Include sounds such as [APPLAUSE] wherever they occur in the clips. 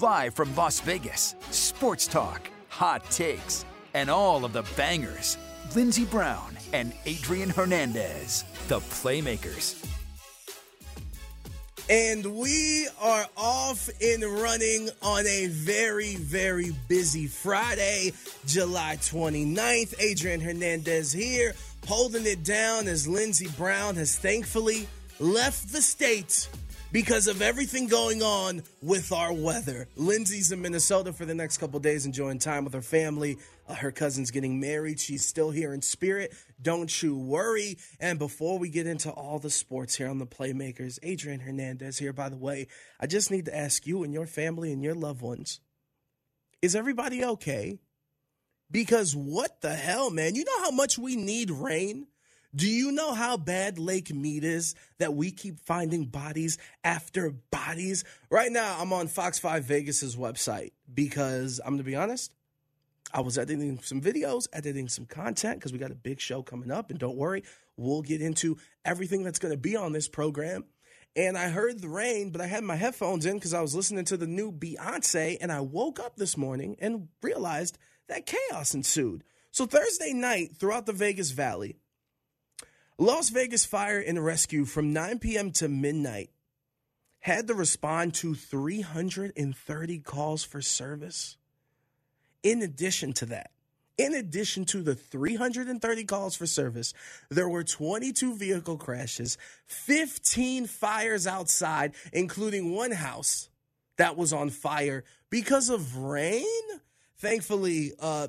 Live from Las Vegas, sports talk, hot takes, and all of the bangers. Lindsey Brown and Adrian Hernandez, the Playmakers. And we are off and running on a very, very busy Friday, July 29th. Adrian Hernandez here, holding it down as Lindsey Brown has thankfully left the state because of everything going on with our weather. Lindsey's in Minnesota for the next couple days, enjoying time with her family. Uh, her cousin's getting married. She's still here in spirit. Don't you worry. And before we get into all the sports here on the Playmakers, Adrian Hernandez here, by the way, I just need to ask you and your family and your loved ones is everybody okay? Because what the hell, man? You know how much we need rain? Do you know how bad Lake Mead is that we keep finding bodies after bodies? Right now, I'm on Fox 5 Vegas's website because I'm going to be honest, I was editing some videos, editing some content because we got a big show coming up. And don't worry, we'll get into everything that's going to be on this program. And I heard the rain, but I had my headphones in because I was listening to the new Beyonce. And I woke up this morning and realized that chaos ensued. So Thursday night throughout the Vegas Valley, Las Vegas Fire and Rescue from 9 p.m. to midnight had to respond to 330 calls for service. In addition to that, in addition to the 330 calls for service, there were 22 vehicle crashes, 15 fires outside, including one house that was on fire because of rain. Thankfully, uh,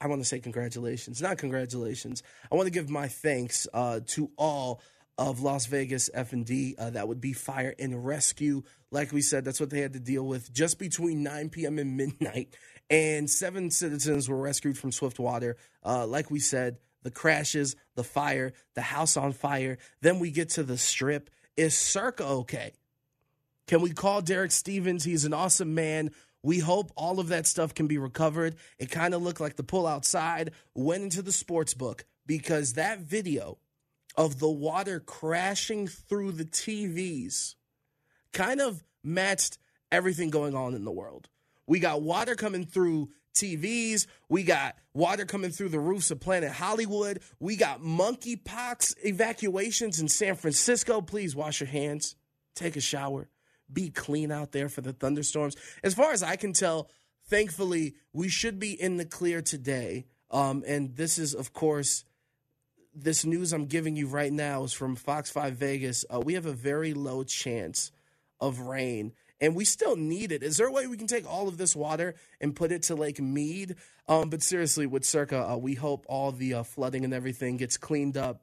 I want to say congratulations, not congratulations. I want to give my thanks uh, to all of Las Vegas F&D. Uh, that would be fire and rescue. Like we said, that's what they had to deal with just between 9 p.m. and midnight. And seven citizens were rescued from swift water. Uh, like we said, the crashes, the fire, the house on fire. Then we get to the strip. Is Circa okay? Can we call Derek Stevens? He's an awesome man we hope all of that stuff can be recovered. It kind of looked like the pull outside went into the sports book because that video of the water crashing through the TVs kind of matched everything going on in the world. We got water coming through TVs. We got water coming through the roofs of Planet Hollywood. We got monkeypox evacuations in San Francisco. Please wash your hands, take a shower be clean out there for the thunderstorms. As far as I can tell, thankfully, we should be in the clear today. Um, and this is, of course, this news I'm giving you right now is from Fox 5 Vegas. Uh, we have a very low chance of rain, and we still need it. Is there a way we can take all of this water and put it to Lake Mead? Um, but seriously, with Circa, uh, we hope all the uh, flooding and everything gets cleaned up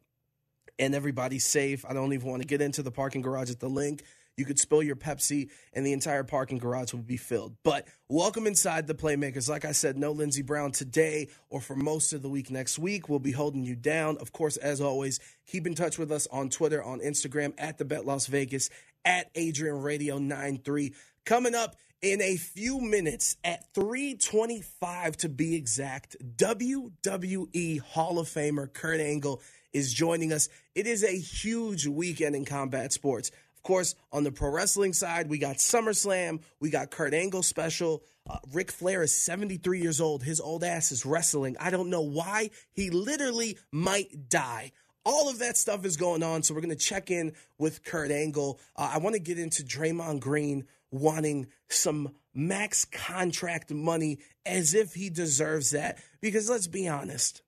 and everybody's safe. I don't even want to get into the parking garage at the LINQ you could spill your Pepsi, and the entire parking garage would be filled. But welcome inside the Playmakers. Like I said, no Lindsey Brown today or for most of the week next week. We'll be holding you down. Of course, as always, keep in touch with us on Twitter, on Instagram, at the Bet Las Vegas, at Adrian Radio 93. Coming up in a few minutes at 325 to be exact, WWE Hall of Famer Kurt Angle is joining us. It is a huge weekend in combat sports course, on the pro wrestling side, we got SummerSlam, we got Kurt Angle special. Uh, Ric Flair is 73 years old. His old ass is wrestling. I don't know why. He literally might die. All of that stuff is going on. So we're going to check in with Kurt Angle. Uh, I want to get into Draymond Green wanting some max contract money as if he deserves that. Because let's be honest,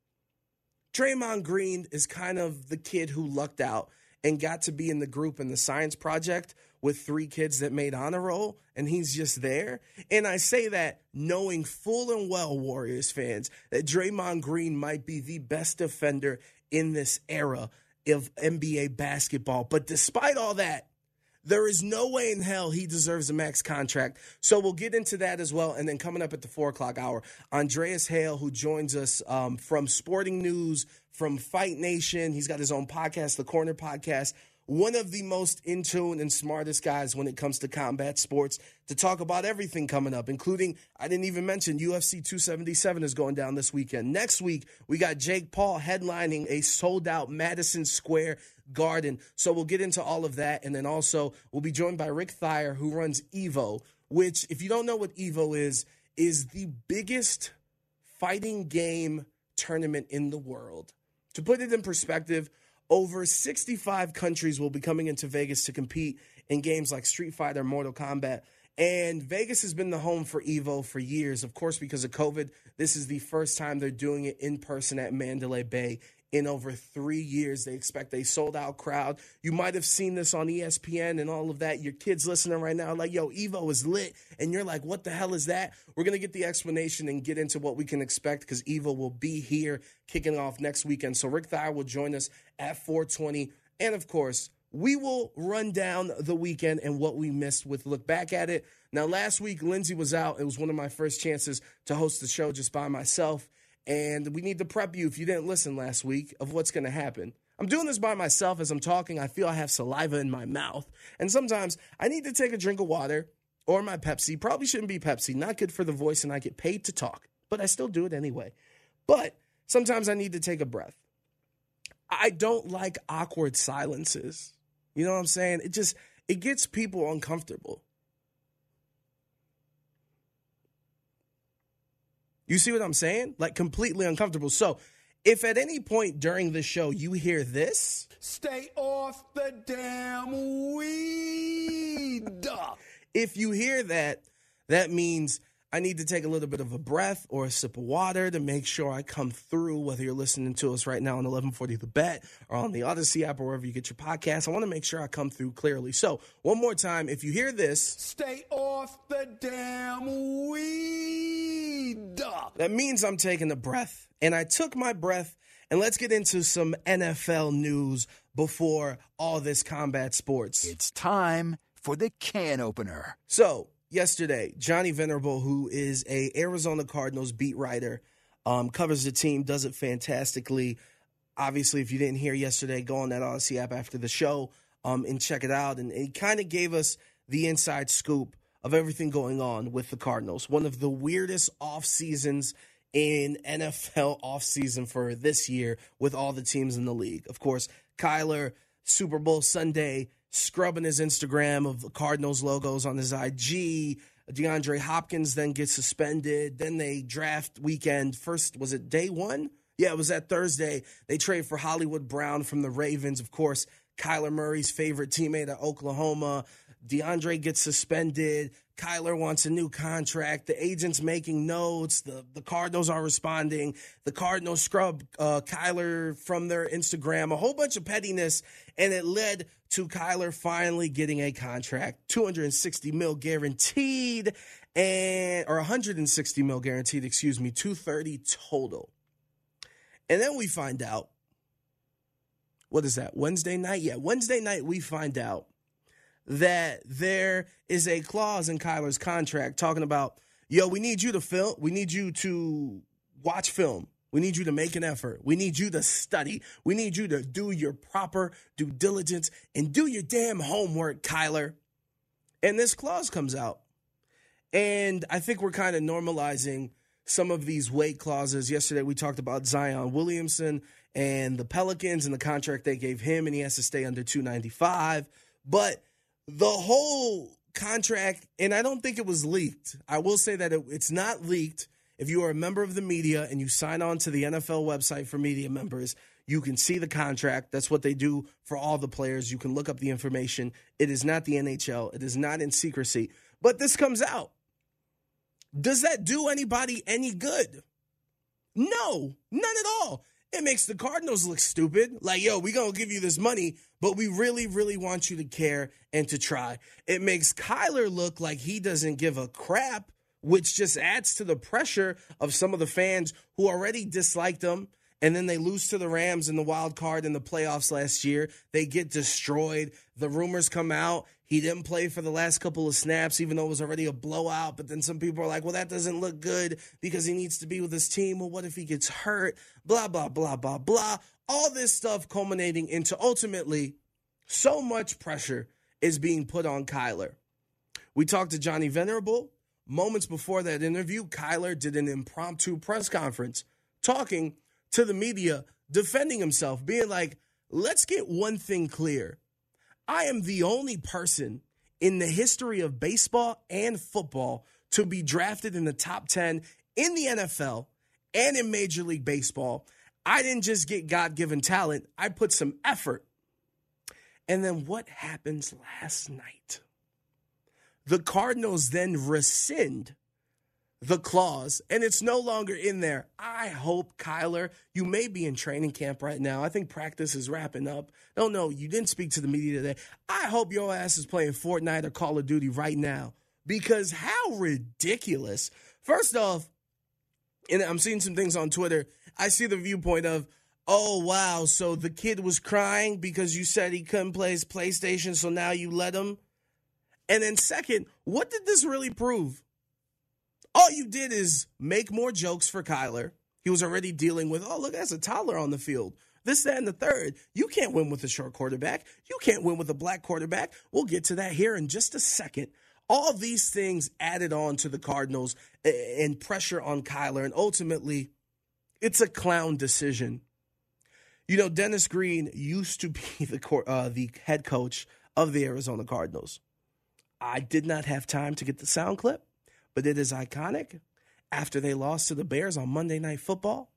Draymond Green is kind of the kid who lucked out and got to be in the group in the science project with three kids that made honor roll, and he's just there. And I say that knowing full and well, Warriors fans, that Draymond Green might be the best defender in this era of NBA basketball. But despite all that, there is no way in hell he deserves a max contract. So we'll get into that as well. And then coming up at the four o'clock hour, Andreas Hale, who joins us um, from Sporting News, from Fight Nation. He's got his own podcast, the Corner Podcast one of the most in tune and smartest guys when it comes to combat sports to talk about everything coming up, including, I didn't even mention UFC 277 is going down this weekend. Next week, we got Jake Paul headlining a sold out Madison Square Garden. So we'll get into all of that. And then also, we'll be joined by Rick Thiher, who runs Evo, which, if you don't know what Evo is, is the biggest fighting game tournament in the world. To put it in perspective, over 65 countries will be coming into Vegas to compete in games like Street Fighter, Mortal Kombat. And Vegas has been the home for Evo for years. Of course, because of COVID, this is the first time they're doing it in person at Mandalay Bay in over three years. They expect a sold out crowd. You might have seen this on ESPN and all of that. Your kids listening right now, like, yo, Evo is lit. And you're like, what the hell is that? We're going to get the explanation and get into what we can expect because Evo will be here kicking off next weekend. So Rick Thiher will join us at 420. And of course, we will run down the weekend and what we missed with look back at it. Now, last week, Lindsey was out. It was one of my first chances to host the show just by myself. And we need to prep you if you didn't listen last week of what's going to happen. I'm doing this by myself as I'm talking. I feel I have saliva in my mouth. And sometimes I need to take a drink of water or my Pepsi. Probably shouldn't be Pepsi. Not good for the voice, and I get paid to talk, but I still do it anyway. But sometimes I need to take a breath. I don't like awkward silences. You know what I'm saying? It just it gets people uncomfortable. You see what I'm saying? Like completely uncomfortable. So, if at any point during the show you hear this, stay off the damn weed. if you hear that, that means I need to take a little bit of a breath or a sip of water to make sure I come through, whether you're listening to us right now on 1140 The Bet or on the Odyssey app or wherever you get your podcast. I want to make sure I come through clearly. So, one more time, if you hear this, stay off the damn weed. That means I'm taking a breath. And I took my breath, and let's get into some NFL news before all this combat sports. It's time for the can opener. So, yesterday, Johnny Venerable, who is a Arizona Cardinals beat writer, um, covers the team, does it fantastically. Obviously, if you didn't hear yesterday, go on that Odyssey app after the show um, and check it out. And he kind of gave us the inside scoop of everything going on with the Cardinals. One of the weirdest off seasons in NFL offseason for this year with all the teams in the league. Of course, Kyler, Super Bowl Sunday, scrubbing his Instagram of the Cardinals logos on his IG. DeAndre Hopkins then gets suspended. Then they draft weekend. First, was it day one? Yeah, it was that Thursday. They trade for Hollywood Brown from the Ravens. Of course, Kyler Murray's favorite teammate at Oklahoma. DeAndre gets suspended. Kyler wants a new contract. The agent's making notes. The, the Cardinals are responding. The Cardinals scrub uh, Kyler from their Instagram. A whole bunch of pettiness. And it led to Kyler finally getting a contract. 260 mil guaranteed and, or 160 mil guaranteed, excuse me, 230 total. And then we find out, what is that? Wednesday night? Yeah, Wednesday night we find out that there is a clause in Kyler's contract talking about, yo, we need you to film, we need you to watch film. We need you to make an effort. We need you to study. We need you to do your proper due diligence and do your damn homework, Kyler. And this clause comes out. And I think we're kind of normalizing some of these weight clauses. Yesterday, we talked about Zion Williamson and the Pelicans and the contract they gave him, and he has to stay under 295. But the whole contract, and I don't think it was leaked. I will say that it, it's not leaked. If you are a member of the media and you sign on to the NFL website for media members, you can see the contract. That's what they do for all the players. You can look up the information. It is not the NHL. It is not in secrecy. But this comes out. Does that do anybody any good? No, none at all. It makes the Cardinals look stupid. Like, yo, we gonna give you this money, but we really, really want you to care and to try. It makes Kyler look like he doesn't give a crap, which just adds to the pressure of some of the fans who already disliked him. And then they lose to the Rams in the wild card in the playoffs last year. They get destroyed. The rumors come out. He didn't play for the last couple of snaps, even though it was already a blowout. But then some people are like, well, that doesn't look good because he needs to be with his team. Well, what if he gets hurt? Blah, blah, blah, blah, blah. All this stuff culminating into ultimately so much pressure is being put on Kyler. We talked to Johnny Venerable. Moments before that interview, Kyler did an impromptu press conference talking to the media, defending himself, being like, let's get one thing clear. I am the only person in the history of baseball and football to be drafted in the top 10 in the NFL and in Major League Baseball. I didn't just get God given talent, I put some effort. And then what happens last night? The Cardinals then rescind the clause, and it's no longer in there. I hope, Kyler, you may be in training camp right now. I think practice is wrapping up. No, no, you didn't speak to the media today. I hope your ass is playing Fortnite or Call of Duty right now because how ridiculous. First off, and I'm seeing some things on Twitter. I see the viewpoint of, oh, wow, so the kid was crying because you said he couldn't play his PlayStation, so now you let him. And then, second, what did this really prove? All you did is make more jokes for Kyler. He was already dealing with, oh, look, that's a toddler on the field. This, that, and the third. You can't win with a short quarterback. You can't win with a black quarterback. We'll get to that here in just a second. All these things added on to the Cardinals and pressure on Kyler. And ultimately, it's a clown decision. You know, Dennis Green used to be [LAUGHS] the, uh, the head coach of the Arizona Cardinals. I did not have time to get the sound clip but it is iconic after they lost to the Bears on Monday Night Football,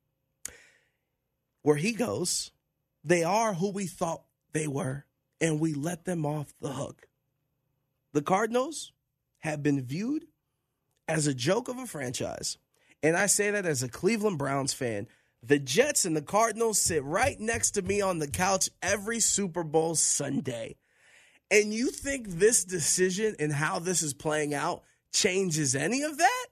where he goes, they are who we thought they were, and we let them off the hook. The Cardinals have been viewed as a joke of a franchise. And I say that as a Cleveland Browns fan. The Jets and the Cardinals sit right next to me on the couch every Super Bowl Sunday. And you think this decision and how this is playing out changes any of that.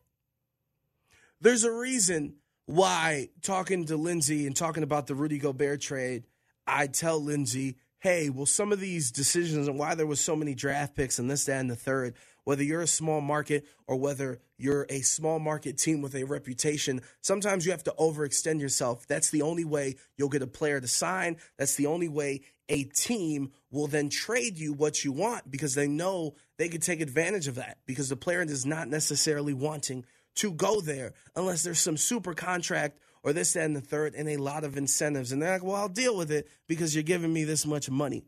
There's a reason why talking to Lindsey and talking about the Rudy Gobert trade, I tell Lindsey, hey, well, some of these decisions and why there was so many draft picks and this, that, and the third, whether you're a small market or whether you're a small market team with a reputation, sometimes you have to overextend yourself. That's the only way you'll get a player to sign. That's the only way a team will then trade you what you want because they know they could take advantage of that because the player is not necessarily wanting to go there unless there's some super contract or this, that, and the third, and a lot of incentives. And they're like, well, I'll deal with it because you're giving me this much money.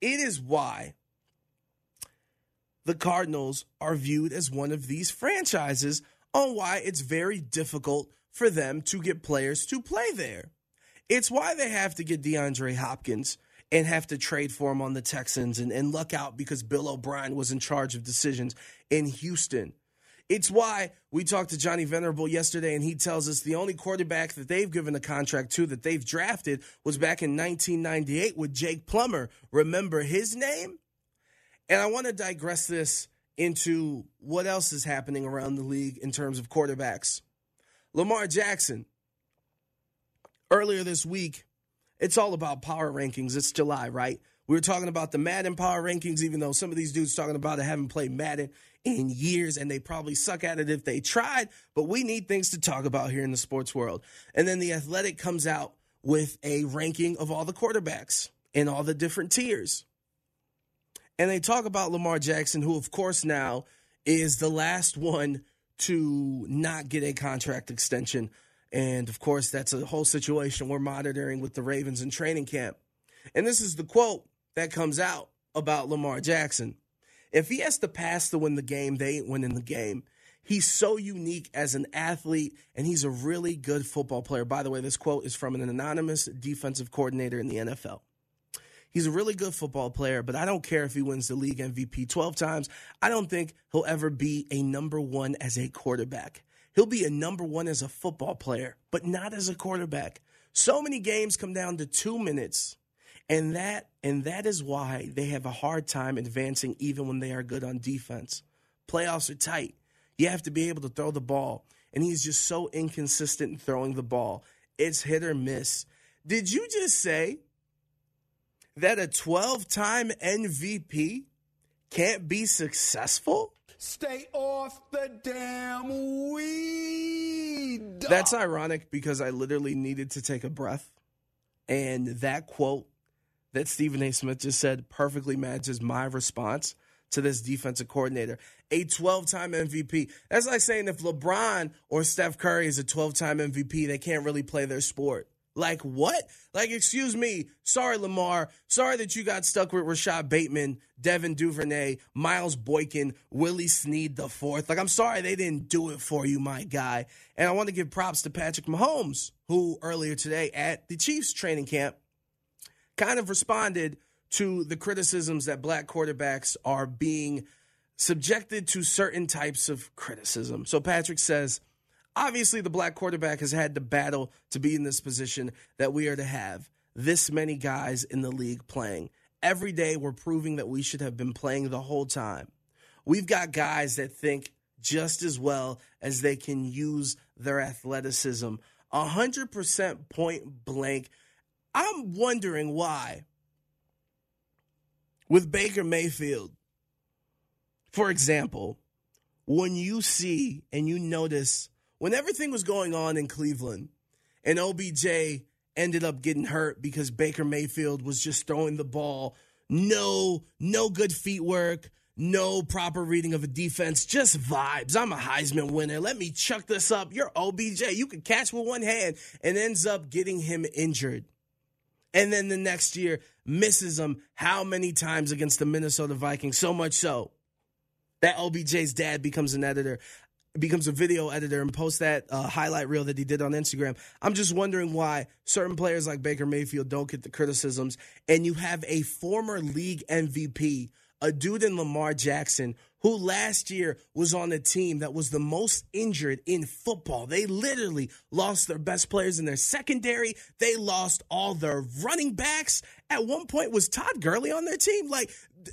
It is why the Cardinals are viewed as one of these franchises on why it's very difficult for them to get players to play there. It's why they have to get DeAndre Hopkins and have to trade for him on the Texans and, and luck out because Bill O'Brien was in charge of decisions in Houston. It's why we talked to Johnny Venerable yesterday, and he tells us the only quarterback that they've given a contract to that they've drafted was back in 1998 with Jake Plummer. Remember his name? And I want to digress this into what else is happening around the league in terms of quarterbacks. Lamar Jackson, earlier this week, it's all about power rankings. It's July, right? We were talking about the Madden power rankings, even though some of these dudes talking about it haven't played Madden in years and they probably suck at it if they tried, but we need things to talk about here in the sports world. And then the Athletic comes out with a ranking of all the quarterbacks in all the different tiers. And they talk about Lamar Jackson, who, of course, now is the last one to not get a contract extension and of course, that's a whole situation we're monitoring with the Ravens in training camp. And this is the quote that comes out about Lamar Jackson. If he has to pass to win the game, they ain't winning the game. He's so unique as an athlete, and he's a really good football player. By the way, this quote is from an anonymous defensive coordinator in the NFL. He's a really good football player, but I don't care if he wins the league MVP 12 times. I don't think he'll ever be a number one as a quarterback. He'll be a number one as a football player, but not as a quarterback. So many games come down to two minutes, and that and that is why they have a hard time advancing even when they are good on defense. Playoffs are tight. You have to be able to throw the ball, and he's just so inconsistent in throwing the ball. It's hit or miss. Did you just say that a 12 time MVP can't be successful? Stay off the damn weed. That's ironic because I literally needed to take a breath. And that quote that Stephen A. Smith just said perfectly matches my response to this defensive coordinator. A 12 time MVP. That's like saying if LeBron or Steph Curry is a 12 time MVP, they can't really play their sport. Like what? Like, excuse me. Sorry, Lamar. Sorry that you got stuck with Rashod Bateman, Devin Duvernay, Miles Boykin, Willie Snead the fourth. Like, I'm sorry they didn't do it for you, my guy. And I want to give props to Patrick Mahomes, who earlier today at the Chiefs training camp kind of responded to the criticisms that black quarterbacks are being subjected to certain types of criticism. So Patrick says, Obviously, the black quarterback has had to battle to be in this position that we are to have this many guys in the league playing. Every day, we're proving that we should have been playing the whole time. We've got guys that think just as well as they can use their athleticism. 100% point blank. I'm wondering why, with Baker Mayfield, for example, when you see and you notice when everything was going on in Cleveland and OBJ ended up getting hurt because Baker Mayfield was just throwing the ball, no, no good feet work, no proper reading of a defense, just vibes. I'm a Heisman winner. Let me chuck this up. You're OBJ. You can catch with one hand and ends up getting him injured. And then the next year misses him how many times against the Minnesota Vikings? So much so that OBJ's dad becomes an editor becomes a video editor and posts that uh, highlight reel that he did on Instagram. I'm just wondering why certain players like Baker Mayfield don't get the criticisms, and you have a former league MVP, a dude in Lamar Jackson, who last year was on a team that was the most injured in football. They literally lost their best players in their secondary. They lost all their running backs. At one point, was Todd Gurley on their team? Like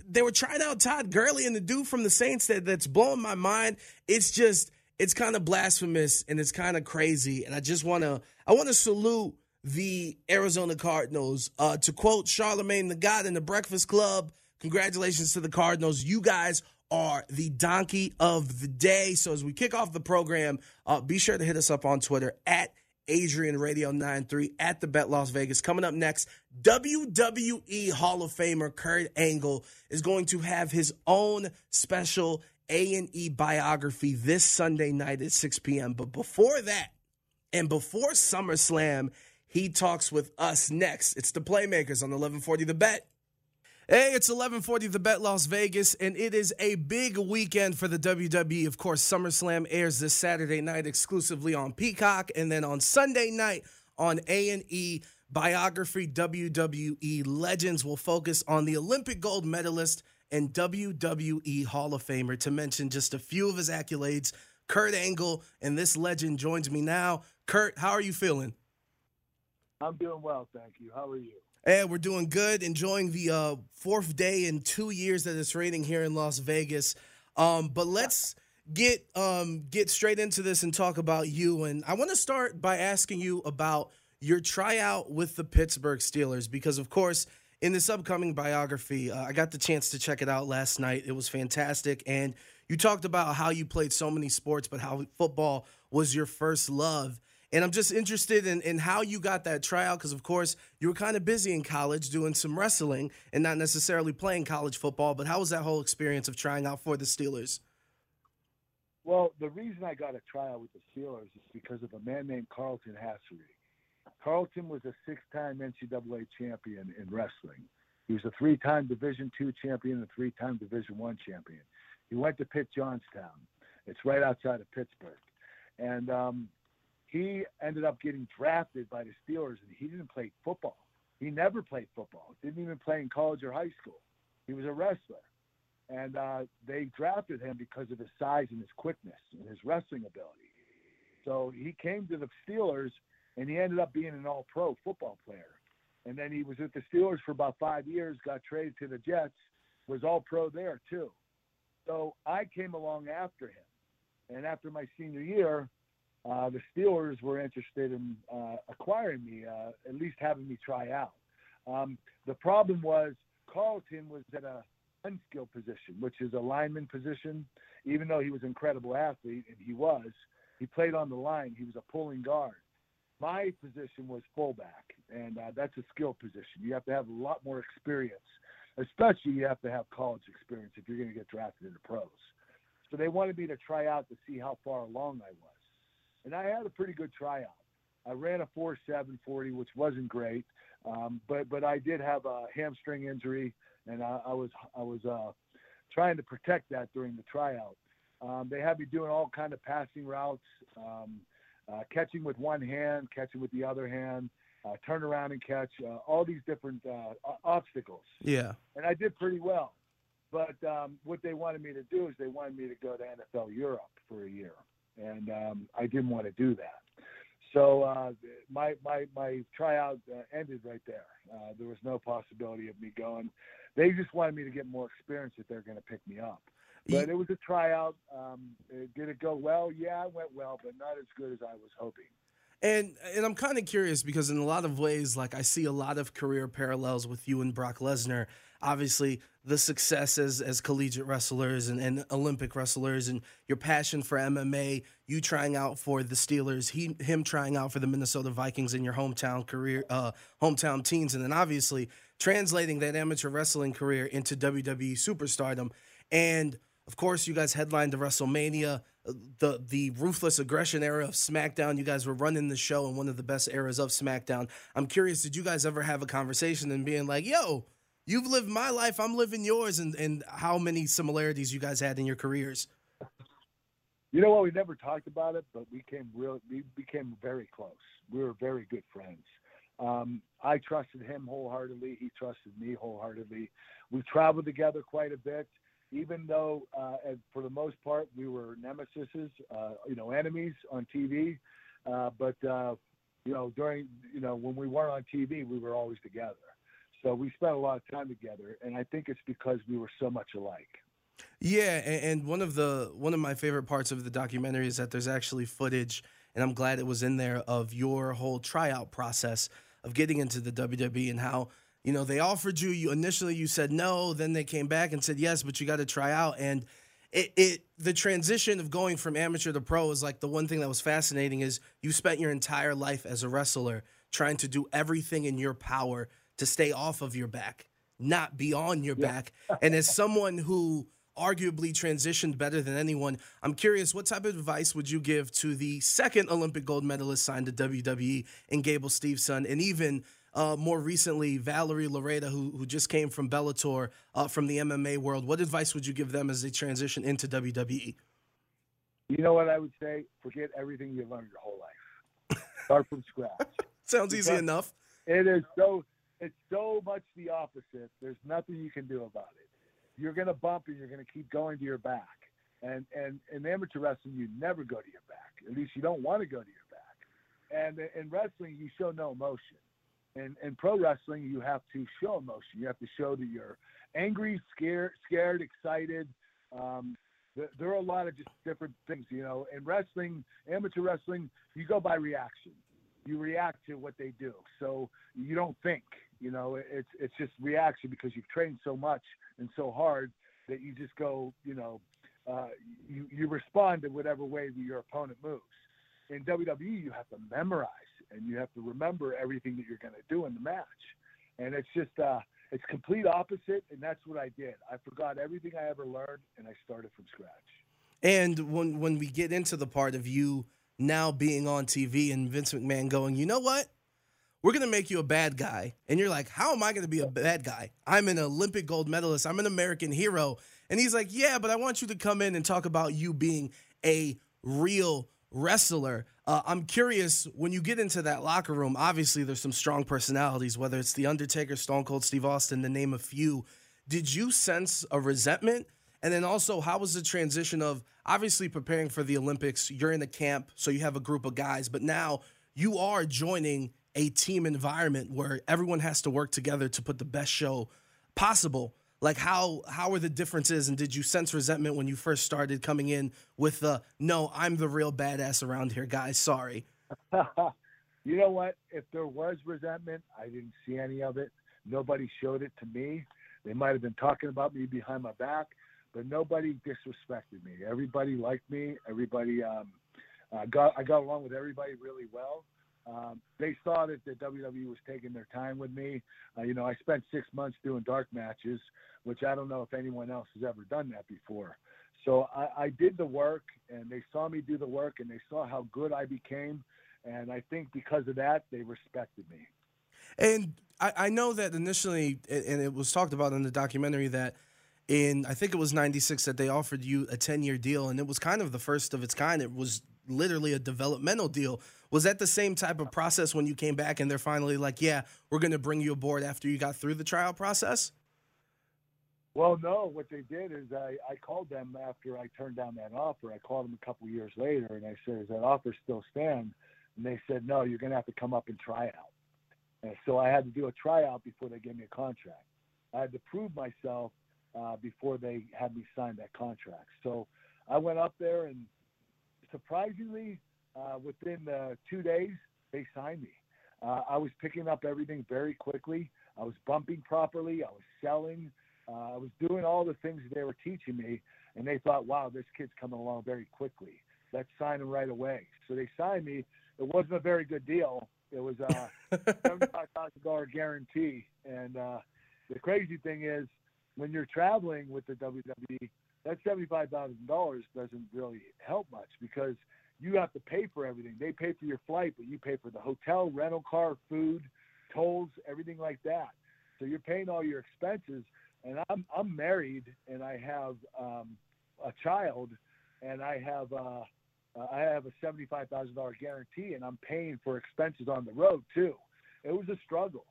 they were trying out Todd Gurley and the dude from the Saints that, that's blowing my mind. It's just it's kind of blasphemous and it's kind of crazy. And I just wanna I wanna salute the Arizona Cardinals. Uh, to quote Charlemagne the God in the Breakfast Club, congratulations to the Cardinals. You guys are the donkey of the day. So as we kick off the program, uh, be sure to hit us up on Twitter at Adrian Radio 93 at the Bet Las Vegas. Coming up next, WWE Hall of Famer Kurt Angle is going to have his own special A&E biography this Sunday night at 6 p.m. But before that, and before SummerSlam, he talks with us next. It's the Playmakers on 1140 The Bet. Hey, it's 1140 The Bet Las Vegas, and it is a big weekend for the WWE. Of course, SummerSlam airs this Saturday night exclusively on Peacock, and then on Sunday night on A&E. Biography WWE Legends will focus on the Olympic gold medalist and WWE Hall of Famer, to mention just a few of his accolades. Kurt Angle, and this legend joins me now. Kurt, how are you feeling? I'm doing well, thank you. How are you? Hey, we're doing good. Enjoying the uh, fourth day in two years that it's raining here in Las Vegas. Um, but let's get um, get straight into this and talk about you. And I want to start by asking you about your tryout with the Pittsburgh Steelers because, of course, in this upcoming biography, uh, I got the chance to check it out last night. It was fantastic, and you talked about how you played so many sports, but how football was your first love. And I'm just interested in, in how you got that tryout because, of course, you were kind of busy in college doing some wrestling and not necessarily playing college football. But how was that whole experience of trying out for the Steelers? Well, the reason I got a tryout with the Steelers is because of a man named Carlton Haselrig. Carlton was a six-time NCAA champion in wrestling. He was a three-time Division two champion and a three-time Division one champion. He went to Pitt Johnstown. It's right outside of Pittsburgh, and um, he ended up getting drafted by the Steelers, and he didn't play football. He never played football. Didn't even play in college or high school. He was a wrestler, and uh, they drafted him because of his size and his quickness and his wrestling ability. So he came to the Steelers, and he ended up being an All-Pro football player. And then he was with the Steelers for about five years. Got traded to the Jets. Was All-Pro there too. So I came along after him, and after my senior year, uh, the Steelers were interested in uh, acquiring me, uh, at least having me try out. Um, the problem was Carlton was at a unskilled position, which is a lineman position. Even though he was an incredible athlete, and he was, he played on the line. He was a pulling guard. My position was fullback, and uh, that's a skill position. You have to have a lot more experience, especially you have to have college experience if you're going to get drafted into pros. So they wanted me to try out to see how far along I was and I had a pretty good tryout. I ran a 4.740, which wasn't great, um, but but I did have a hamstring injury, and I, I was I was uh, trying to protect that during the tryout. Um, they had me doing all kind of passing routes, um, uh, catching with one hand, catching with the other hand, uh, turn around and catch, uh, all these different uh, obstacles. Yeah. And I did pretty well. But um, what they wanted me to do is they wanted me to go to NFL Europe for a year and um, I didn't want to do that. So uh, my my my tryout uh, ended right there. Uh, there was no possibility of me going. They just wanted me to get more experience if they're going to pick me up. But it was a tryout. Um, did it go well? Yeah, it went well, but not as good as I was hoping. And and I'm kind of curious because in a lot of ways, like I see a lot of career parallels with you and Brock Lesnar. Obviously, the success as, as collegiate wrestlers and, and Olympic wrestlers, and your passion for MMA, you trying out for the Steelers, he him trying out for the Minnesota Vikings in your hometown career, uh, hometown teams, and then obviously translating that amateur wrestling career into WWE superstardom. And of course, you guys headlined the WrestleMania the the ruthless aggression era of SmackDown. You guys were running the show in one of the best eras of SmackDown. I'm curious, did you guys ever have a conversation and being like, "Yo, you've lived my life, I'm living yours," and and how many similarities you guys had in your careers? You know what? We never talked about it, but we came real. We became very close. We were very good friends. Um, I trusted him wholeheartedly. He trusted me wholeheartedly. We traveled together quite a bit even though uh, for the most part we were nemesises, uh, you know, enemies on TV. Uh, but uh, you know, during you know when we weren't on TV, we were always together. So we spent a lot of time together, and I think it's because we were so much alike. Yeah, and one of the one of my favorite parts of the documentary is that there's actually footage, and I'm glad it was in there of your whole tryout process of getting into the WWE and how you know, they offered you, you initially you said no, then they came back and said yes, but you got to try out. And it, it the transition of going from amateur to pro is like the one thing that was fascinating is you spent your entire life as a wrestler trying to do everything in your power to stay off of your back, not be on your yeah. back. and as someone who arguably transitioned better than anyone. I'm curious, what type of advice would you give to the second Olympic gold medalist signed to WWE in Gable Steveson, and even uh, more recently, Valerie Loureda, who, who just came from Bellator uh, from the MMA world. What advice would you give them as they transition into WWE? You know what I would say? Forget everything you've learned your whole life. Start from scratch. [LAUGHS] Sounds easy enough. It is so. It's so much the opposite. There's nothing you can do about it. You're going to bump and you're going to keep going to your back. And and in amateur wrestling, you never go to your back. At least you don't want to go to your back. And in wrestling, you show no emotion in, in pro wrestling, you have to show emotion. You have to show that you're angry, scared, scared, excited. Um, th- there are a lot of just different things, you know. In wrestling, amateur wrestling, you go by reaction. You react to what they do, so you don't think. You know, it's it's just reaction because you've trained so much and so hard that you just go. You know, uh, you you respond to whatever way that your opponent moves. In WWE, you have to memorize and you have to remember everything that you're going to do in the match. And it's just uh, it's complete opposite, and that's what I did. I forgot everything I ever learned, and I started from scratch. And when when we get into the part of you now being on TV and Vince McMahon going, you know what? We're going to make you a bad guy. And you're like, how am I going to be a bad guy? I'm an Olympic gold medalist. I'm an American hero. And he's like, yeah, but I want you to come in and talk about you being a real wrestler. Uh, I'm curious when you get into that locker room. Obviously, there's some strong personalities, whether it's The Undertaker, Stone Cold Steve Austin, to name a few. Did you sense a resentment? And then also, how was the transition of obviously preparing for the Olympics? You're in a camp, so you have a group of guys, but now you are joining a team environment where everyone has to work together to put the best show possible. Like how how are the differences and did you sense resentment when you first started coming in with the no i'm the real badass around here guys sorry. [LAUGHS] You know what? If there was resentment i didn't see any of it. Nobody showed it to me. They might have been talking about me behind my back but nobody disrespected me. Everybody liked me. Everybody um, uh, got i got along with everybody really well um, they saw that the WWE was taking their time with me. Uh, you know, I spent six months doing dark matches, which I don't know if anyone else has ever done that before. So I, I did the work, and they saw me do the work, and they saw how good I became. And I think because of that, they respected me. And I, I know that initially, and it was talked about in the documentary that in I think it was '96 that they offered you a 10 year deal, and it was kind of the first of its kind. It was literally a developmental deal. Was that the same type of process when you came back and they're finally like, yeah, we're going to bring you aboard after you got through the trial process? Well, no. What they did is I, I called them after I turned down that offer. I called them a couple years later and I said, is that offer still stand?" And they said, "No, you're going to have to come up and try out." And so I had to do a tryout before they gave me a contract. I had to prove myself uh, before they had me sign that contract. So I went up there and surprisingly, uh, within uh, two days, they signed me. Uh, I was picking up everything very quickly. I was bumping properly. I was selling. Uh, I was doing all the things they were teaching me, and they thought, "Wow, this kid's coming along very quickly. Let's sign him right away." So they signed me. It wasn't a very good deal. It was a [LAUGHS] seventy-five thousand dollar guarantee, and uh, the crazy thing is, when you're traveling with the WWE, that seventy-five thousand dollars doesn't really help much because you have to pay for everything. They pay for your flight, but you pay for the hotel, rental car, food, tolls, everything like that. So you're paying all your expenses. And I'm I'm married and I have um, a child, and I have I have a seventy-five thousand dollar guarantee, and I'm paying for expenses on the road too. It was a struggle.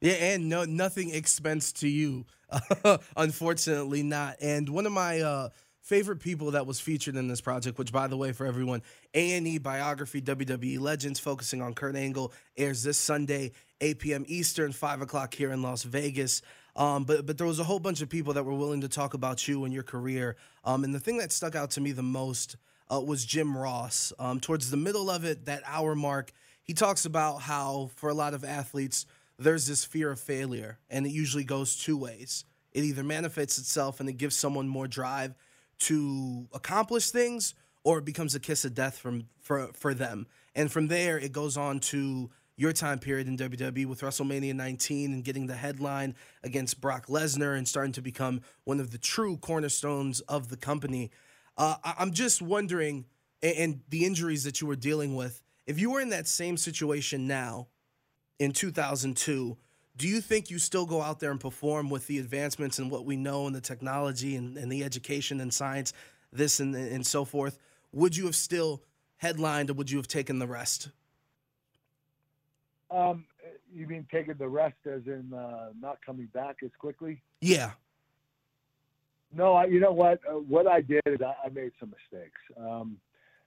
Yeah, and no nothing expense to you. [LAUGHS] Unfortunately, not. And one of my uh, favorite people that was featured in this project, which by the way, for everyone, A and E biography WWE Legends, focusing on Kurt Angle, airs this Sunday, 8 p.m. Eastern, 5 o'clock here in Las Vegas. Um, but but there was a whole bunch of people that were willing to talk about you and your career. Um, and the thing that stuck out to me the most uh, was Jim Ross. Um, towards the middle of it, that hour mark, he talks about how for a lot of athletes there's this fear of failure, and it usually goes two ways. It either manifests itself and it gives someone more drive to accomplish things, or it becomes a kiss of death from for for them. And from there, it goes on to your time period in WWE with WrestleMania 19 and getting the headline against Brock Lesnar and starting to become one of the true cornerstones of the company. Uh, I'm just wondering, and the injuries that you were dealing with, if you were in that same situation now, in 2002, do you think you still go out there and perform with the advancements and what we know and the technology and, and the education and science, this and, and so forth? Would you have still headlined or would you have taken the rest? Um, you mean taking the rest as in uh, not coming back as quickly? Yeah. No, I, you know what? Uh, what I did is I, I made some mistakes. Um,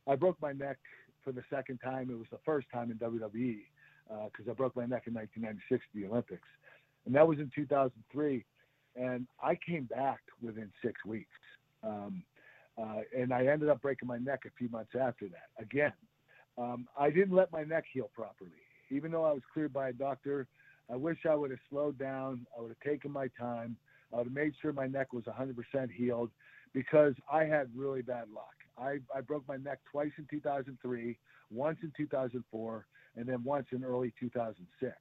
I broke my neck for the second time. It was the first time in WWE because uh, I broke my neck in 1996 at the Olympics, and that was in 2003. And I came back within six weeks, um, uh, and I ended up breaking my neck a few months after that. Again, um, I didn't let my neck heal properly, even though I was cleared by a doctor. I wish I would have slowed down. I would have taken my time. I would have made sure my neck was 100% healed because I had really bad luck. I, I broke my neck twice in 2003, once in 2004, and then once in early 2006.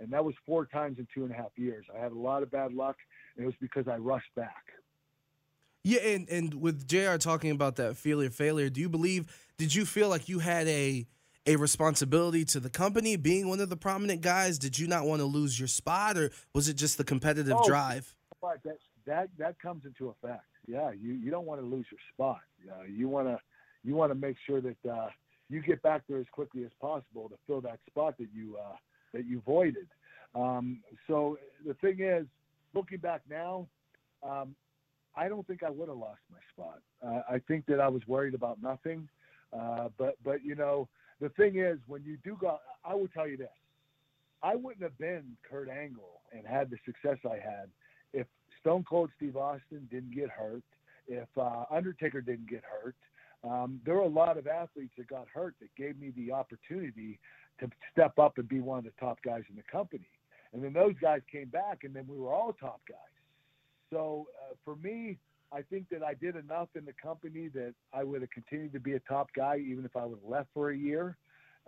And that was four times in two and a half years. I had a lot of bad luck, and it was because I rushed back. Yeah, and, and with JR talking about that failure, failure, do you believe, did you feel like you had a a responsibility to the company being one of the prominent guys? Did you not want to lose your spot, or was it just the competitive oh, drive? But that, that, that comes into effect. Yeah, you, you don't want to lose your spot. Uh, you want to you want to make sure that uh, you get back there as quickly as possible to fill that spot that you uh, that you voided. Um, so the thing is, looking back now, um, I don't think I would have lost my spot. Uh, I think that I was worried about nothing. Uh, but but you know the thing is when you do go, I will tell you this: I wouldn't have been Kurt Angle and had the success I had if Stone Cold Steve Austin didn't get hurt, if uh, Undertaker didn't get hurt. Um, there were a lot of athletes that got hurt that gave me the opportunity to step up and be one of the top guys in the company. And then those guys came back, and then we were all top guys. So uh, for me, I think that I did enough in the company that I would have continued to be a top guy, even if I would have left for a year.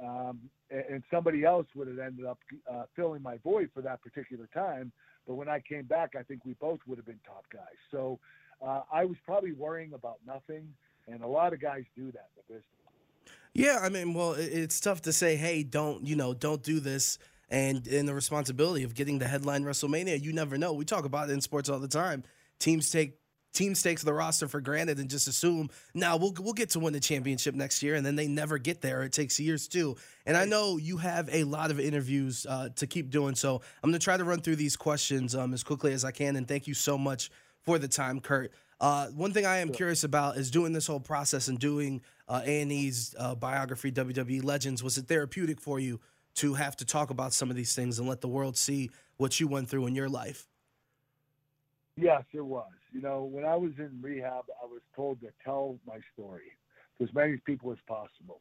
Um, and, somebody else would have ended up uh, filling my void for that particular time. But when I came back, I think we both would have been top guys. So uh, I was probably worrying about nothing, and a lot of guys do that in the business. Yeah, I mean, well, it's tough to say, hey, don't you know, don't do this, and in the responsibility of getting the headline WrestleMania, you never know. We talk about it in sports all the time. Teams take teams takes the roster for granted and just assume now we'll we'll get to win the championship next year, and then they never get there. It takes years too. And I know you have a lot of interviews uh, to keep doing, so I'm gonna try to run through these questions um, as quickly as I can. And thank you so much for the time, Kurt. Uh, one thing I am curious about is doing this whole process and doing uh, A&E's uh, biography, WWE Legends. Was it therapeutic for you to have to talk about some of these things and let the world see what you went through in your life? Yes, it was. You know, when I was in rehab, I was told to tell my story to as many people as possible.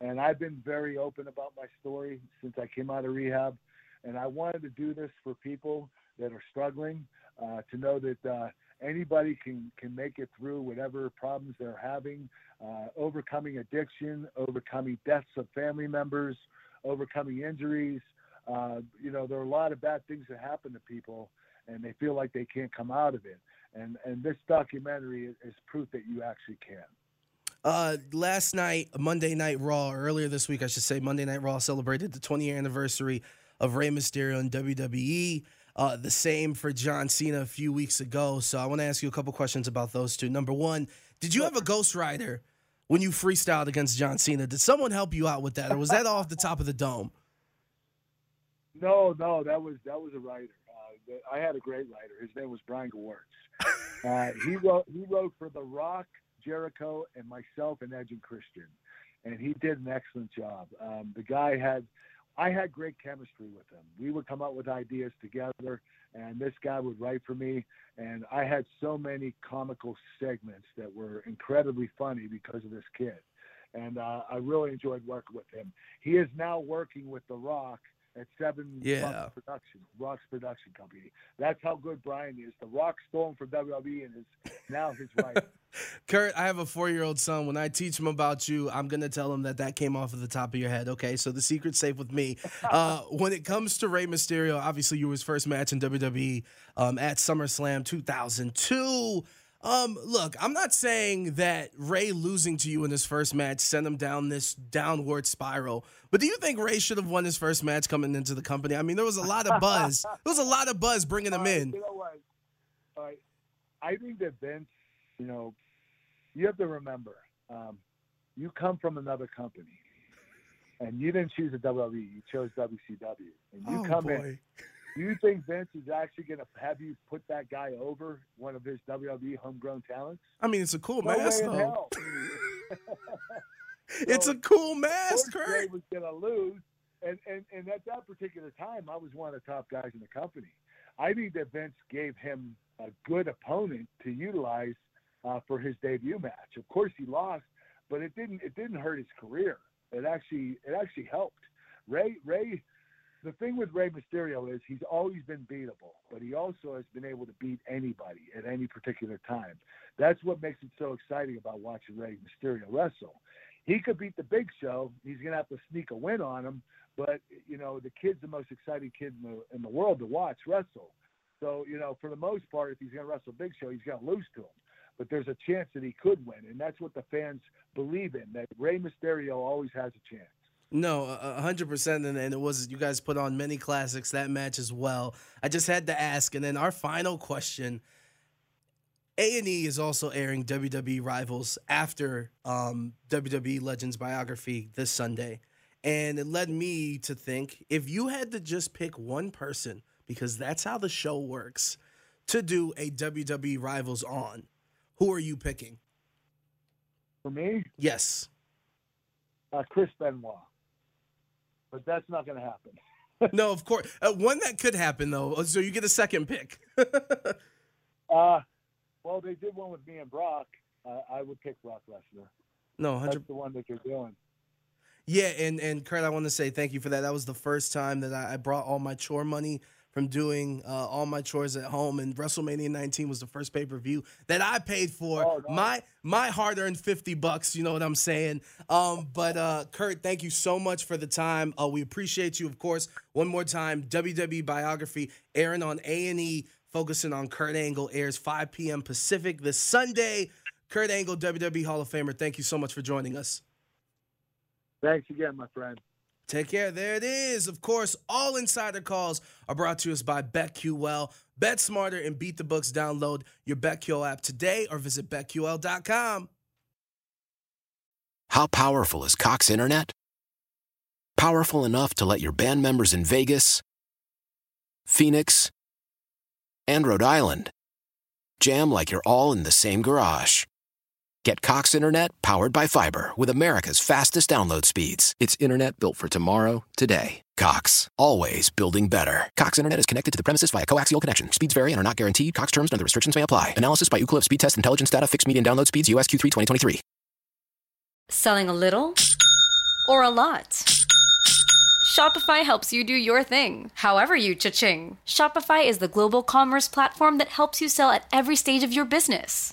And I've been very open about my story since I came out of rehab. And I wanted to do this for people that are struggling uh, to know that uh, anybody can, can make it through whatever problems they're having, uh, overcoming addiction, overcoming deaths of family members, overcoming injuries. Uh, you know, there are a lot of bad things that happen to people and they feel like they can't come out of it. And and this documentary is, is proof that you actually can. Uh, last night, Monday Night Raw, earlier this week, I should say, Monday Night Raw celebrated the 20 year anniversary of Rey Mysterio in WWE. Uh, the same for John Cena a few weeks ago. So I want to ask you a couple questions about those two. Number one, did you have a ghost ghostwriter when you freestyled against John Cena? Did someone help you out with that, or was that off the top of the dome? No, no, that was that was a writer. I had a great writer. His name was Brian Gewirtz. [LAUGHS] Uh, he wrote he wrote for The Rock, Jericho, and myself and Edge and Christian, and he did an excellent job. Um, the guy had, I had great chemistry with him. We would come up with ideas together, and this guy would write for me, and I had so many comical segments that were incredibly funny because of this kid, and uh, I really enjoyed working with him. He is now working with The Rock at Seven yeah. Production, Rock's production company. That's how good Brian is. The Rock stole him from WWE and is now his wife. [LAUGHS] Kurt, I have a four-year-old son. When I teach him about you, I'm gonna tell him that that came off of the top of your head. Okay, so the secret's safe with me. [LAUGHS] Uh, when it comes to Rey Mysterio, obviously you were his first match in WWE um, at SummerSlam 2002. Um, look, I'm not saying that Rey losing to you in his first match sent him down this downward spiral, but do you think Rey should have won his first match coming into the company? I mean, there was a lot of buzz. there was a lot of buzz bringing him in. You know what? I think that Vince, you know, you have to remember, um, you come from another company, and you didn't choose a WWE. You chose WCW, and you oh, come boy. in do you think Vince is actually going to have you put that guy over one of his WWE homegrown talents? I mean, it's a cool no mask, though. [LAUGHS] it's a cool mask, Kurt. was going to lose, and, and and at that particular time, I was one of the top guys in the company. I think that Vince gave him a good opponent to utilize uh, for his debut match. Of course, he lost, but it didn't it didn't hurt his career. It actually it actually helped. Ray Rey the thing with Rey Mysterio is he's always been beatable, but he also has been able to beat anybody at any particular time. That's what makes it so exciting about watching Rey Mysterio wrestle. He could beat the Big Show. He's going to have to sneak a win on him, but you know the kid's the most exciting kid in the in the world to watch wrestle. So you know, for the most part, if he's going to wrestle Big Show, he's going to lose to him. But there's a chance that he could win, and that's what the fans believe in. That Rey Mysterio always has a chance. No, hundred percent, and it was you guys put on many classics that match as well. I just had to ask, and then our final question: A&E is also airing WWE Rivals after um, WWE Legends biography this Sunday. And it led me to think if you had to just pick one person, because that's how the show works, to do a WWE Rivals on, who are you picking? For me, Yes. uh, Chris Benoit. But that's not going to happen. [LAUGHS] No, of course. Uh, one that could happen, though. So you get a second pick. [LAUGHS] Uh, well, they did one with me and Brock. Uh, I would pick Brock Lesnar. no, That's 100 the one that you're doing. Yeah, and and Kurt, I want to say thank you for that. That was the first time that I, I brought all my chore money from doing uh, all my chores at home, and WrestleMania 19 was the first pay per view that I paid for. Oh, nice. My my hard earned 50 bucks. You know what I'm saying? Um, but uh, Kurt, thank you so much for the time. Uh, we appreciate you, of course. One more time, WWE biography airing on A and E, focusing on Kurt Angle, airs 5 p.m. Pacific this Sunday. Kurt Angle, WWE Hall of Famer. Thank you so much for joining us. Thanks again, my friend. Take care. There it is. Of course, all insider calls are brought to us by BetQL. Bet smarter and beat the books. Download your BetQL app today or visit betql.com. How powerful is Cox Internet? Powerful enough to let your band members in Vegas, Phoenix, and Rhode Island jam like you're all in the same garage. Get Cox Internet powered by fiber with America's fastest download speeds. It's internet built for tomorrow, today. Cox, always building better. Cox Internet is connected to the premises via coaxial connection. Speeds vary and are not guaranteed. Cox terms and other restrictions may apply. Analysis by Ookla Speed Test Intelligence Data. Fixed median download speeds. USQ3 2023. Selling a little or a lot? Shopify helps you do your thing, however you cha-ching. Shopify is the global commerce platform that helps you sell at every stage of your business.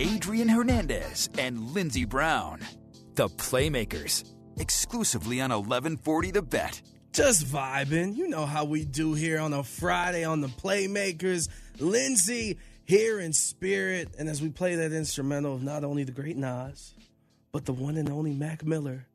Adrian Hernandez and Lindsey Brown, the Playmakers, exclusively on 1140 The Bet. Just vibing. You know how we do here on a Friday on the Playmakers. Lindsey here in spirit. And as we play that instrumental of not only the great Nas, but the one and only Mac Miller.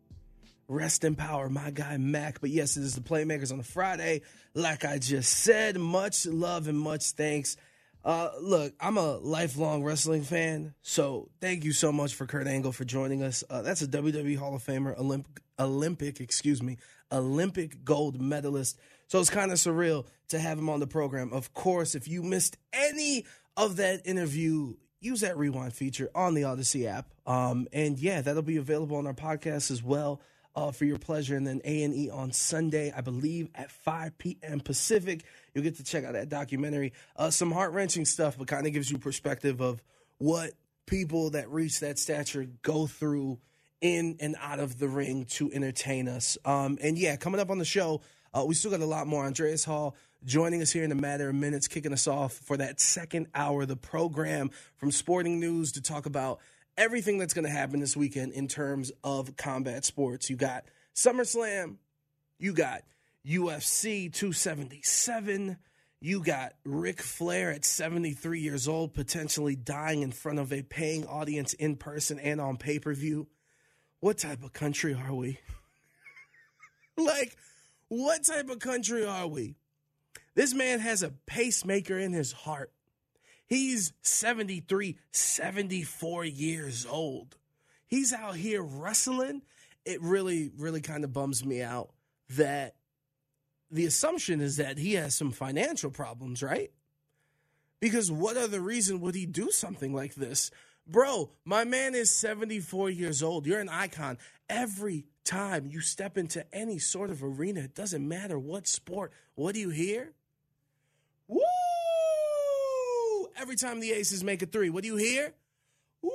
Rest in power, my guy Mac. But yes, it is the Playmakers on a Friday. Like I just said, much love and much thanks. Uh, look, I'm a lifelong wrestling fan, so thank you so much for Kurt Angle for joining us. Uh, that's a WWE Hall of Famer, Olymp- Olympic, excuse me, Olympic gold medalist. So it's kind of surreal to have him on the program. Of course, if you missed any of that interview, use that rewind feature on the Odyssey app. Um, and yeah, that'll be available on our podcast as well uh, for your pleasure. And then A and E on Sunday, I believe at 5 p.m. Pacific. You'll get to check out that documentary. Uh, some heart wrenching stuff, but kind of gives you perspective of what people that reach that stature go through in and out of the ring to entertain us. Um, and yeah, coming up on the show, uh, we still got a lot more. Andreas Hall joining us here in a matter of minutes, kicking us off for that second hour of the program from sporting news to talk about everything that's going to happen this weekend in terms of combat sports. You got SummerSlam, you got UFC 277. You got Ric Flair at 73 years old, potentially dying in front of a paying audience in person and on pay per view. What type of country are we? [LAUGHS] like, what type of country are we? This man has a pacemaker in his heart. He's 73, 74 years old. He's out here wrestling. It really, really kind of bums me out that the assumption is that he has some financial problems, right? Because what other reason would he do something like this? Bro, my man is 74 years old. You're an icon. Every time you step into any sort of arena, it doesn't matter what sport, what do you hear? Woo! Every time the Aces make a three, what do you hear? Woo!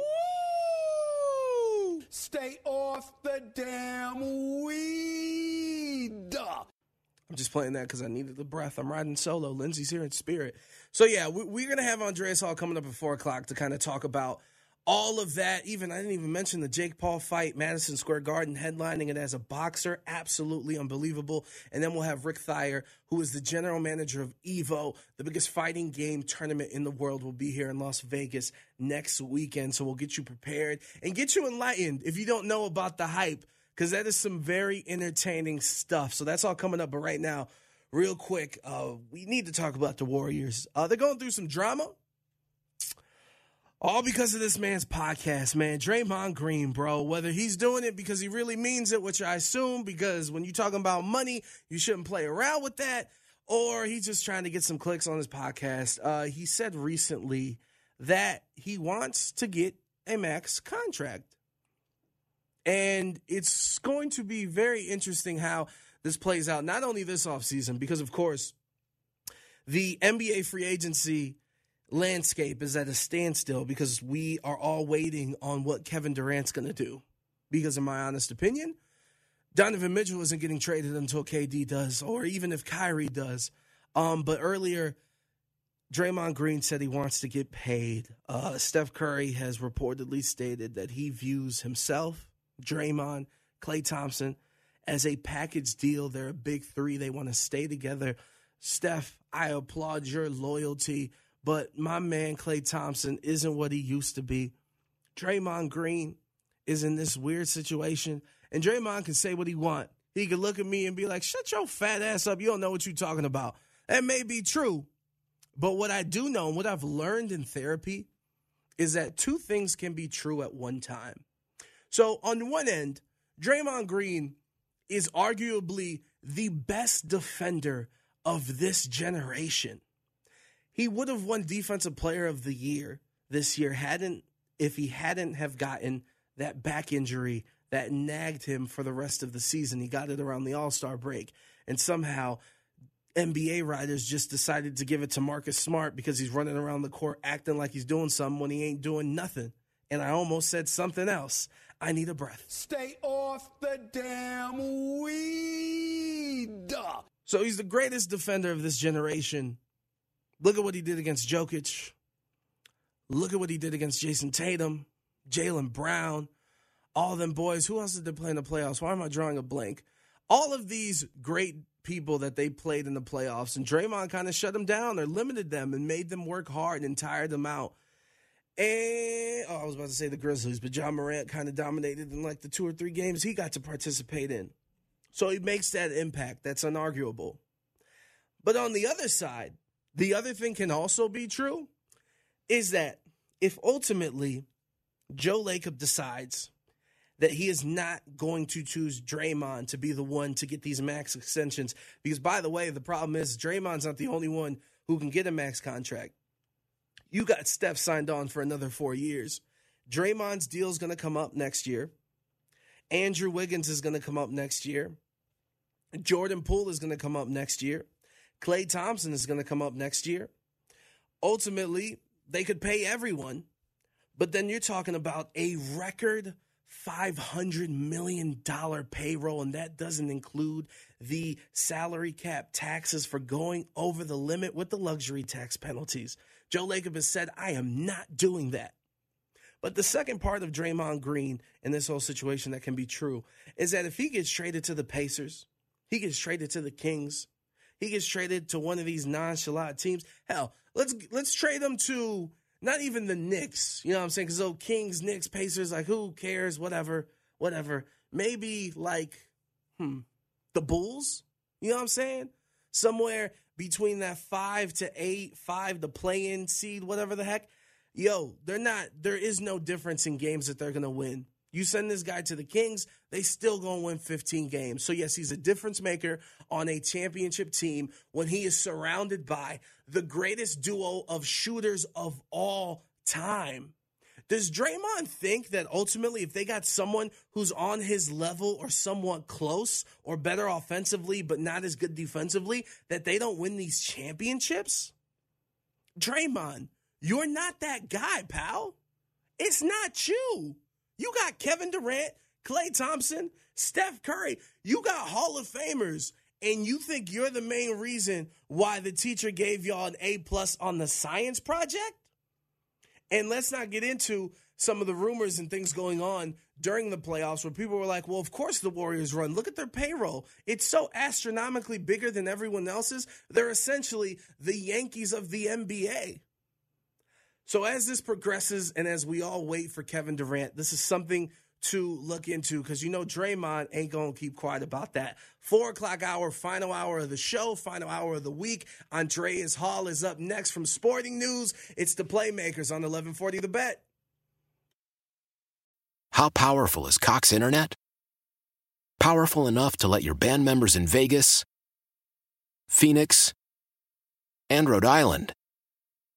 Stay off the damn weed. I'm just playing that because I needed the breath. I'm riding solo. Lindsey's here in spirit. So, yeah, we, are going to have Andreas Hall coming up at 4 o'clock to kind of talk about all of that. Even I didn't even mention the Jake Paul fight, Madison Square Garden, headlining it as a boxer. Absolutely unbelievable. And then we'll have Rick Thiher, who is the general manager of Evo, the biggest fighting game tournament in the world, will be here in Las Vegas next weekend. So we'll get you prepared and get you enlightened if you don't know about the hype because that is some very entertaining stuff. So that's all coming up. But right now, real quick, uh, we need to talk about the Warriors. Uh, they're going through some drama. All because of this man's podcast, man. Draymond Green, bro. Whether he's doing it because he really means it, which I assume, because when you're talking about money, you shouldn't play around with that, or he's just trying to get some clicks on his podcast. Uh, he said recently that he wants to get a max contract. And it's going to be very interesting how this plays out, not only this offseason, because of course, the NBA free agency landscape is at a standstill because we are all waiting on what Kevin Durant's going to do. Because, in my honest opinion, Donovan Mitchell isn't getting traded until KD does, or even if Kyrie does. Um, but earlier, Draymond Green said he wants to get paid. Uh, Steph Curry has reportedly stated that he views himself Draymond, Klay Thompson as a package deal. They're a big three. They want to stay together. Steph, I applaud your loyalty, but my man Klay Thompson isn't what he used to be. Draymond Green is in this weird situation, and Draymond can say what he want. He could look at me and be like, "Shut your fat ass up! You don't know what you're talking about." That may be true, but what I do know, and what I've learned in therapy, is that two things can be true at one time. So on one end, Draymond Green is arguably the best defender of this generation. He would have won defensive player of the year this year hadn't if he hadn't have gotten that back injury that nagged him for the rest of the season. He got it around the All-Star break and somehow NBA writers just decided to give it to Marcus Smart because he's running around the court acting like he's doing something when he ain't doing nothing. And I almost said something else. I need a breath. Stay off the damn weed. So he's the greatest defender of this generation. Look at what he did against Jokic. Look at what he did against Jayson Tatum, Jaylen Brown, all them boys. Who else did they play in the playoffs? Why am I drawing a blank? All of these great people that they played in the playoffs, and Draymond kind of shut them down or limited them and made them work hard and tired them out. And oh, I was about to say the Grizzlies, but Ja Morant kind of dominated in like the two or three games he got to participate in. So he makes that impact. That's unarguable. But on the other side, the other thing can also be true is that if ultimately Joe Lacob decides that he is not going to choose Draymond to be the one to get these max extensions, because by the way, the problem is Draymond's not the only one who can get a max contract. You got Steph signed on for another four years. Draymond's deal is going to come up next year. Andrew Wiggins is going to come up next year. Jordan Poole is going to come up next year. Klay Thompson is going to come up next year. Ultimately, they could pay everyone, But then you're talking about a record $500 million payroll, and that doesn't include the salary cap taxes for going over the limit with the luxury tax penalties. Joe Lacob has said, I am not doing that. But the second part of Draymond Green in this whole situation that can be true is that if he gets traded to the Pacers, he gets traded to the Kings, he gets traded to one of these nonchalant teams. Hell, let's let's trade him to not even the Knicks. You know what I'm saying? Because oh, Kings, Knicks, Pacers, like who cares? Whatever, whatever. Maybe like, hmm, the Bulls. You know what I'm saying? Somewhere between that five to eight, five to play in seed, whatever the heck. Yo, they're not. There is no difference in games that they're gonna win. You send this guy to the Kings, they still gonna win 15 games. So yes, he's a difference maker on a championship team when he is surrounded by the greatest duo of shooters of all time. Does Draymond think that ultimately, if they got someone who's on his level or somewhat close or better offensively, but not as good defensively, that they don't win these championships? Draymond, you're not that guy, pal. It's not you. You got Kevin Durant, Klay Thompson, Steph Curry. You got Hall of Famers, and you think you're the main reason why the teacher gave y'all an A plus on the science project? And let's not get into some of the rumors and things going on during the playoffs where people were like, well, of course the Warriors run. Look at their payroll. It's so astronomically bigger than everyone else's. They're essentially the Yankees of the NBA. So as this progresses and as we all wait for Kevin Durant, this is something to look into because you know Draymond ain't gonna keep quiet about that. Four o'clock hour, final hour of the show, final hour of the week. Andreas Hall is up next from Sporting News. It's the Playmakers on 1140 The Bet. How powerful is Cox Internet? Powerful enough to let your band members in Vegas, Phoenix, and Rhode Island